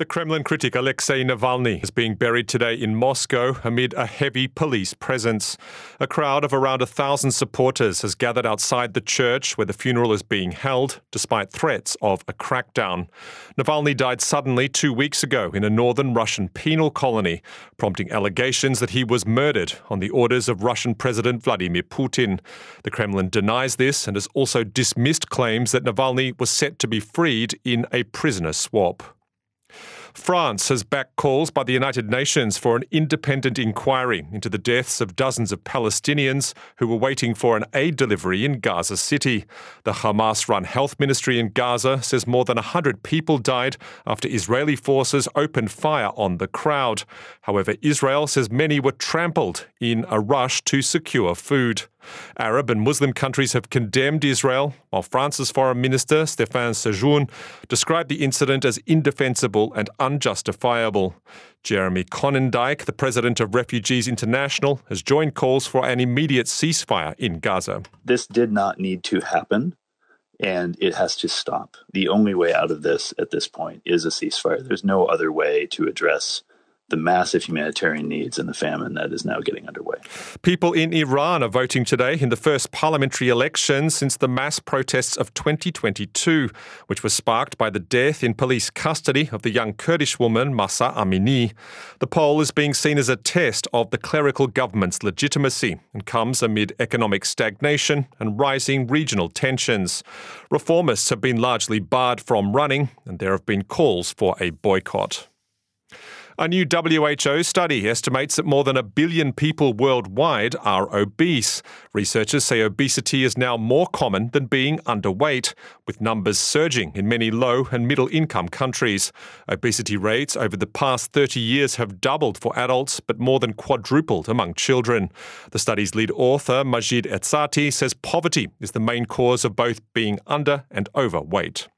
The Kremlin critic Alexei Navalny is being buried today in Moscow amid a heavy police presence. A crowd of around a thousand supporters has gathered outside the church where the funeral is being held, despite threats of a crackdown. Navalny died suddenly two weeks ago in a northern Russian penal colony, prompting allegations that he was murdered on the orders of Russian President Vladimir Putin. The Kremlin denies this and has also dismissed claims that Navalny was set to be freed in a prisoner swap. France has backed calls by the United Nations for an independent inquiry into the deaths of dozens of Palestinians who were waiting for an aid delivery in Gaza City. The Hamas run health ministry in Gaza says more than 100 people died after Israeli forces opened fire on the crowd. However, Israel says many were trampled in a rush to secure food. Arab and Muslim countries have condemned Israel, while France's Foreign Minister Stéphane Séjourné described the incident as indefensible and unjustifiable. Jeremy Konyndyk, the president of Refugees International, has joined calls for an immediate ceasefire in Gaza. This did not need to happen and it has to stop. The only way out of this at this point is a ceasefire. There's no other way to address the massive humanitarian needs and the famine that is now getting underway. People in Iran are voting today in the first parliamentary election since the mass protests of 2022, which was sparked by the death in police custody of the young Kurdish woman Mahsa Amini. The poll is being seen as a test of the clerical government's legitimacy and comes amid economic stagnation and rising regional tensions. Reformists have been largely barred from running, and there have been calls for a boycott. A new WHO study estimates that more than a billion people worldwide are obese. Researchers say obesity is now more common than being underweight, with numbers surging in many low and middle income countries. Obesity rates over the past 30 years have doubled for adults, but more than quadrupled among children. The study's lead author, Majid Ezzati, says poverty is the main cause of both being under and overweight.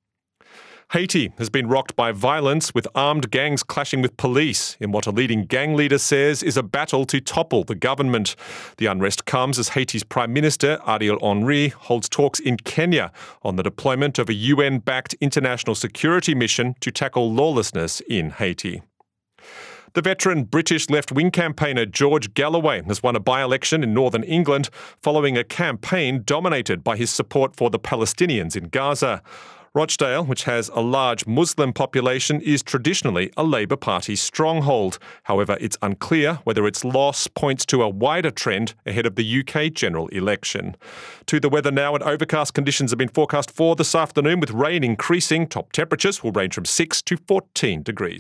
Haiti has been rocked by violence with armed gangs clashing with police in what a leading gang leader says is a battle to topple the government. The unrest comes as Haiti's Prime Minister, Ariel Henry, holds talks in Kenya on the deployment of a UN backed international security mission to tackle lawlessness in Haiti. The veteran British left wing campaigner George Galloway has won a by election in northern England following a campaign dominated by his support for the Palestinians in Gaza. Rochdale, which has a large Muslim population, is traditionally a Labour Party stronghold. However, it's unclear whether its loss points to a wider trend ahead of the UK general election. To the weather now, and overcast conditions have been forecast for this afternoon with rain increasing. Top temperatures will range from 6 to 14 degrees.